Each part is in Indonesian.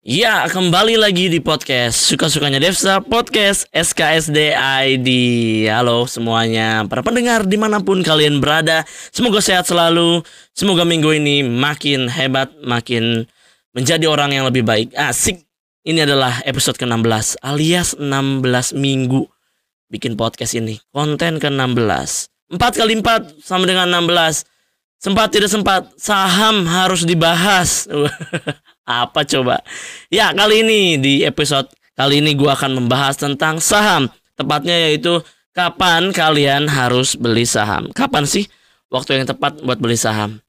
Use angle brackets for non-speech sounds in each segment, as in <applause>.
Ya, kembali lagi di podcast Suka-sukanya Devsa Podcast SKSD ID Halo semuanya, para pendengar di mana pun kalian berada Semoga sehat selalu. Semoga minggu ini makin hebat, makin menjadi orang yang lebih baik. Asik. Ini adalah episode ke-16 alias 16 minggu bikin podcast ini. Konten ke-16 4 kali 4 sama dengan 16 Sempat tidak sempat, saham harus dibahas. <laughs> Apa coba? Ya, kali ini di episode kali ini gua akan membahas tentang saham. Tepatnya yaitu kapan kalian harus beli saham. Kapan sih waktu yang tepat buat beli saham?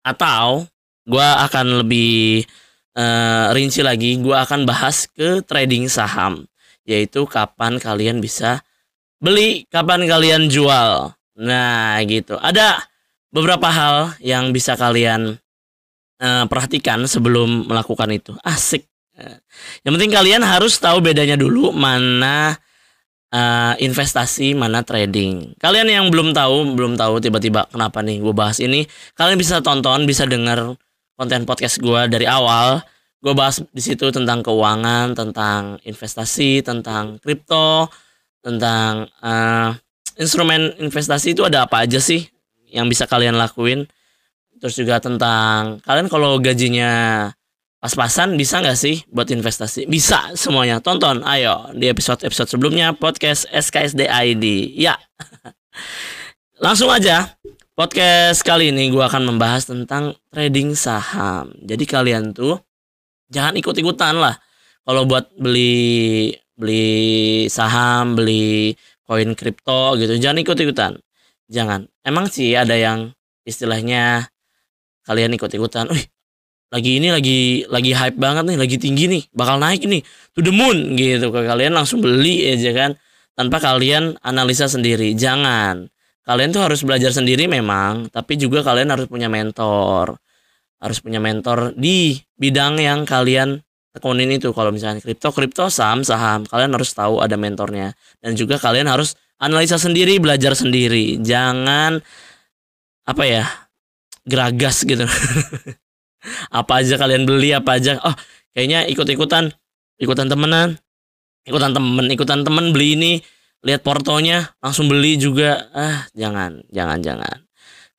Atau gua akan lebih uh, rinci lagi, gua akan bahas ke trading saham, yaitu kapan kalian bisa beli, kapan kalian jual. Nah, gitu. Ada beberapa hal yang bisa kalian uh, perhatikan sebelum melakukan itu. Asik. Uh, yang penting kalian harus tahu bedanya dulu mana uh, investasi, mana trading. Kalian yang belum tahu, belum tahu tiba-tiba kenapa nih gue bahas ini, kalian bisa tonton, bisa dengar konten podcast gue dari awal. Gue bahas di situ tentang keuangan, tentang investasi, tentang kripto, tentang uh, instrumen investasi itu ada apa aja sih yang bisa kalian lakuin terus juga tentang kalian kalau gajinya pas-pasan bisa nggak sih buat investasi? Bisa semuanya. Tonton ayo di episode episode sebelumnya podcast SKSD ID ya. <laughs> Langsung aja podcast kali ini gue akan membahas tentang trading saham. Jadi kalian tuh jangan ikut-ikutan lah. Kalau buat beli beli saham beli koin kripto gitu jangan ikut-ikutan. Jangan. Emang sih ada yang istilahnya kalian ikut-ikutan wih lagi ini lagi lagi hype banget nih lagi tinggi nih bakal naik nih to the moon gitu. Ke kalian langsung beli aja kan tanpa kalian analisa sendiri. Jangan. Kalian tuh harus belajar sendiri memang tapi juga kalian harus punya mentor. Harus punya mentor di bidang yang kalian tekunin itu. Kalau misalnya kripto kripto saham saham. Kalian harus tahu ada mentornya. Dan juga kalian harus analisa sendiri, belajar sendiri. Jangan apa ya? Geragas gitu. <laughs> apa aja kalian beli, apa aja. Oh, kayaknya ikut-ikutan, ikutan temenan, ikutan temen, ikutan temen beli ini, lihat portonya, langsung beli juga. Ah, jangan, jangan, jangan.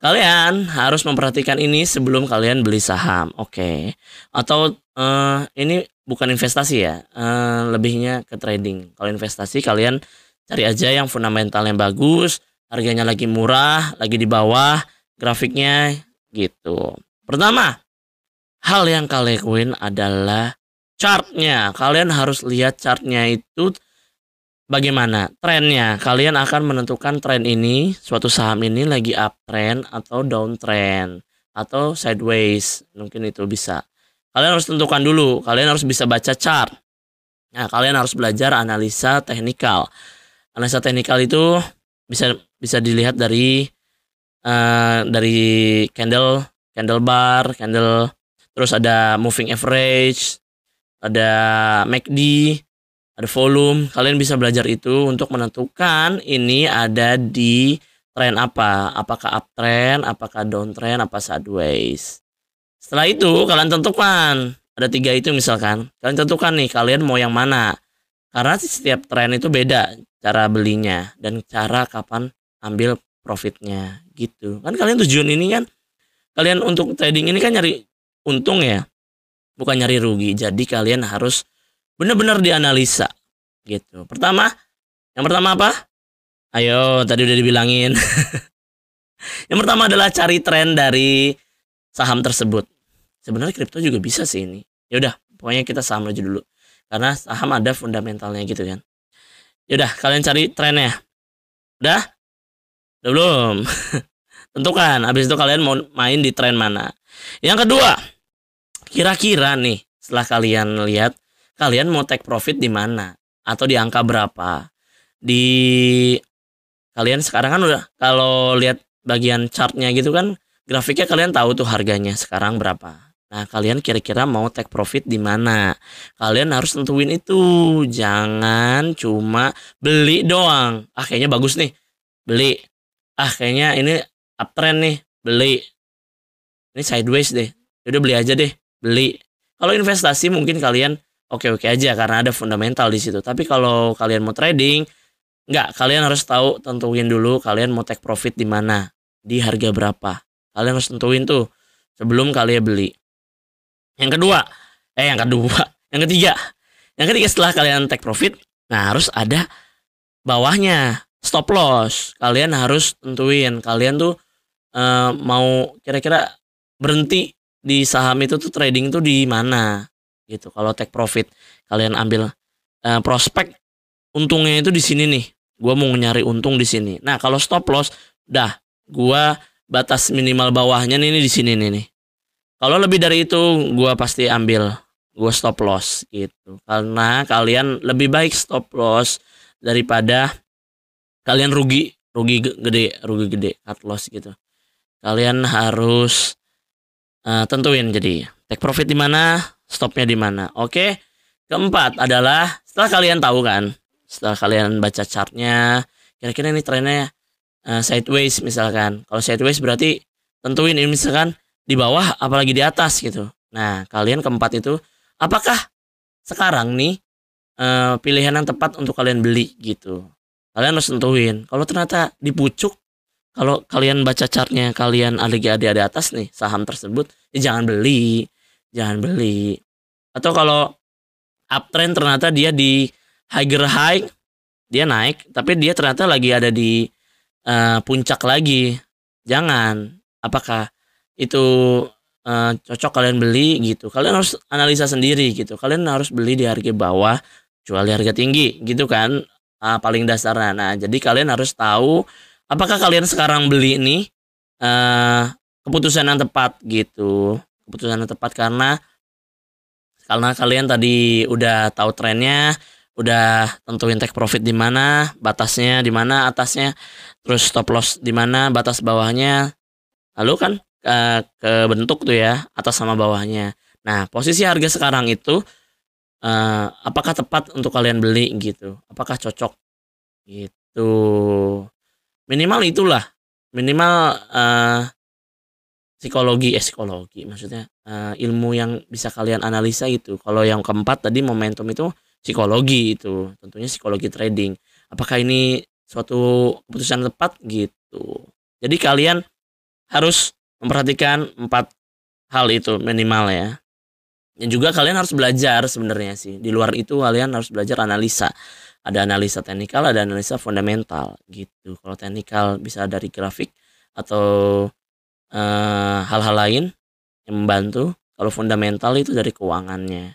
Kalian harus memperhatikan ini sebelum kalian beli saham, oke? Okay. Atau uh, ini bukan investasi ya, uh, lebihnya ke trading. Kalau investasi kalian Cari aja yang fundamental yang bagus, harganya lagi murah, lagi di bawah, grafiknya gitu. Pertama, hal yang kalian lakuin adalah chartnya. Kalian harus lihat chartnya itu bagaimana trennya. Kalian akan menentukan tren ini, suatu saham ini lagi uptrend atau downtrend atau sideways. Mungkin itu bisa. Kalian harus tentukan dulu. Kalian harus bisa baca chart. Nah, kalian harus belajar analisa teknikal analisa teknikal itu bisa bisa dilihat dari uh, dari candle candle bar candle terus ada moving average ada MACD ada volume. Kalian bisa belajar itu untuk menentukan ini ada di tren apa. Apakah uptrend apakah downtrend apa sideways. Setelah itu kalian tentukan. Ada tiga itu misalkan. Kalian tentukan nih kalian mau yang mana. Karena setiap tren itu beda cara belinya dan cara kapan ambil profitnya gitu. Kan kalian tujuan ini kan kalian untuk trading ini kan nyari untung ya bukan nyari rugi. Jadi kalian harus benar-benar dianalisa gitu. Pertama yang pertama apa? Ayo tadi udah dibilangin. <laughs> Yang pertama adalah cari tren dari saham tersebut. Sebenarnya kripto juga bisa sih ini. Ya udah pokoknya kita saham aja dulu. Karena saham ada fundamentalnya gitu kan. Yaudah, kalian cari trennya. Udah? Belum? <laughs> Tentukan, habis itu kalian mau main di tren mana. Yang kedua, kira-kira nih, setelah kalian lihat, kalian mau take profit di mana? Atau di angka berapa? Di kalian sekarang kan udah kalau lihat bagian chartnya gitu kan grafiknya kalian tahu tuh harganya sekarang berapa Nah, kalian kira-kira mau take profit di mana? Kalian harus tentuin itu. Jangan cuma beli doang. Ah, bagus nih. Beli. Ah, kayaknya ini uptrend nih. Beli. Ini sideways deh. Udah beli aja deh. Beli. Kalau investasi mungkin kalian oke-oke aja karena ada fundamental di situ. Tapi kalau kalian mau trading, nggak kalian harus tahu tentuin dulu kalian mau take profit di mana, di harga berapa. Kalian harus tentuin tuh sebelum kalian beli. Yang kedua, eh yang kedua, <laughs> yang ketiga. Yang ketiga setelah kalian take profit, nah harus ada bawahnya stop loss. Kalian harus tentuin kalian tuh uh, mau kira-kira berhenti di saham itu tuh trading tuh di mana gitu. Kalau take profit kalian ambil uh, prospek untungnya itu di sini nih. Gua mau nyari untung di sini. Nah, kalau stop loss dah gua batas minimal bawahnya nih, nih di sini nih nih. Kalau lebih dari itu gua pasti ambil gua stop loss gitu. Karena kalian lebih baik stop loss daripada kalian rugi, rugi gede, rugi gede, cut loss gitu. Kalian harus uh, tentuin jadi take profit di mana, stopnya di mana. Oke. Keempat adalah setelah kalian tahu kan, setelah kalian baca chartnya, kira-kira ini trennya uh, sideways misalkan. Kalau sideways berarti tentuin ini misalkan di bawah apalagi di atas gitu. Nah, kalian keempat itu apakah sekarang nih uh, pilihan yang tepat untuk kalian beli gitu. Kalian harus tentuin. Kalau ternyata di pucuk kalau kalian baca chartnya kalian ada di atas nih saham tersebut, ya jangan beli, jangan beli. Atau kalau uptrend ternyata dia di higher high dia naik tapi dia ternyata lagi ada di uh, puncak lagi. Jangan. Apakah itu uh, cocok kalian beli gitu. Kalian harus analisa sendiri gitu. Kalian harus beli di harga bawah jual di harga tinggi gitu kan uh, paling dasar nah jadi kalian harus tahu apakah kalian sekarang beli ini uh, keputusan yang tepat gitu. Keputusan yang tepat karena karena kalian tadi udah tahu trennya udah tentuin take profit di mana batasnya di mana atasnya terus stop loss di mana batas bawahnya. Lalu kan ke, ke bentuk tuh ya atas sama bawahnya. Nah posisi harga sekarang itu uh, apakah tepat untuk kalian beli gitu? Apakah cocok? Gitu. Minimal itulah. Minimal uh, psikologi eh psikologi maksudnya uh, ilmu yang bisa kalian analisa itu. Kalau yang keempat tadi momentum itu psikologi itu. Tentunya psikologi trading. Apakah ini suatu keputusan tepat? Gitu. Jadi kalian harus memperhatikan empat hal itu minimal ya dan juga kalian harus belajar sebenarnya sih di luar itu kalian harus belajar analisa ada analisa teknikal ada analisa fundamental gitu kalau teknikal bisa dari grafik atau Eh, hal-hal uh, lain yang membantu. Kalau fundamental itu dari keuangannya,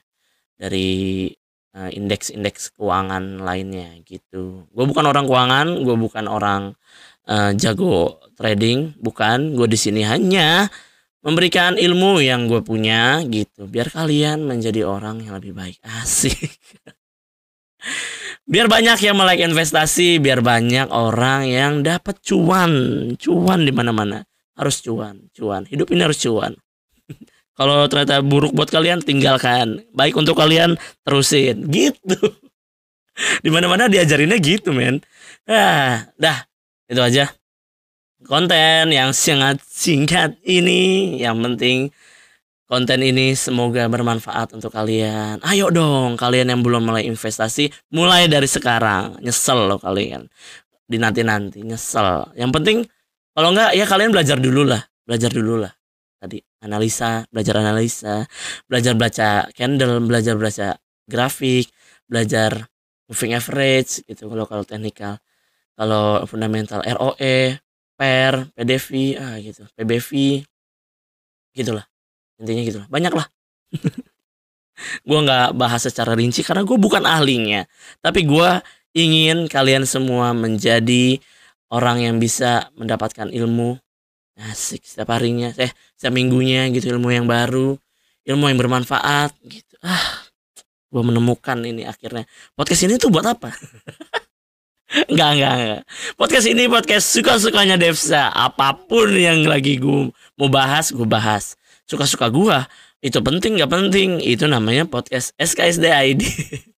dari uh, indeks-indeks keuangan lainnya gitu. Gue bukan orang keuangan, gue bukan orang uh, jago trading, bukan. Gue di sini hanya memberikan ilmu yang gue punya gitu, biar kalian menjadi orang yang lebih baik. Asik. <laughs> biar banyak yang melek investasi, biar banyak orang yang dapat cuan, cuan di mana-mana harus cuan, cuan. Hidup ini harus cuan. <laughs> Kalau ternyata buruk buat kalian tinggalkan. Baik untuk kalian terusin. <laughs> Gitu. Di mana-mana diajarinnya gitu, men. Ah, dah. Itu aja. Konten yang sangat singkat ini yang penting konten ini semoga bermanfaat untuk kalian. Ayo dong, kalian yang belum mulai investasi, mulai dari sekarang. Nyesel loh kalian. Di nanti-nanti, nyesel. Yang penting kalau enggak ya kalian belajar dulu lah, belajar dulu lah. Tadi analisa, belajar analisa, belajar baca candle, belajar baca grafik, belajar moving average gitu kalau kalau teknikal. Kalau fundamental ROE, PER, PDV, ah gitu, PBV gitulah. Intinya gitulah. Banyak lah. <laughs> gue nggak bahas secara rinci karena gue bukan ahlinya. Tapi gue ingin kalian semua menjadi orang yang bisa mendapatkan ilmu. Asik setiap harinya. Eh setiap minggunya gitu ilmu yang baru ilmu yang bermanfaat gitu. Ah gue menemukan ini akhirnya. Podcast ini tuh buat apa <laughs> Enggak, enggak, enggak. Podcast ini podcast suka-sukanya Devsa. Apa pun yang lagi gue mau bahas, gue bahas. Suka-suka gue, itu penting gak penting. Itu namanya podcast SKSD ID. <laughs>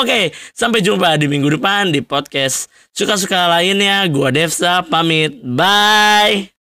Oke, sampai jumpa di minggu depan di podcast suka-suka lainnya. Gua Devsa pamit. Bye.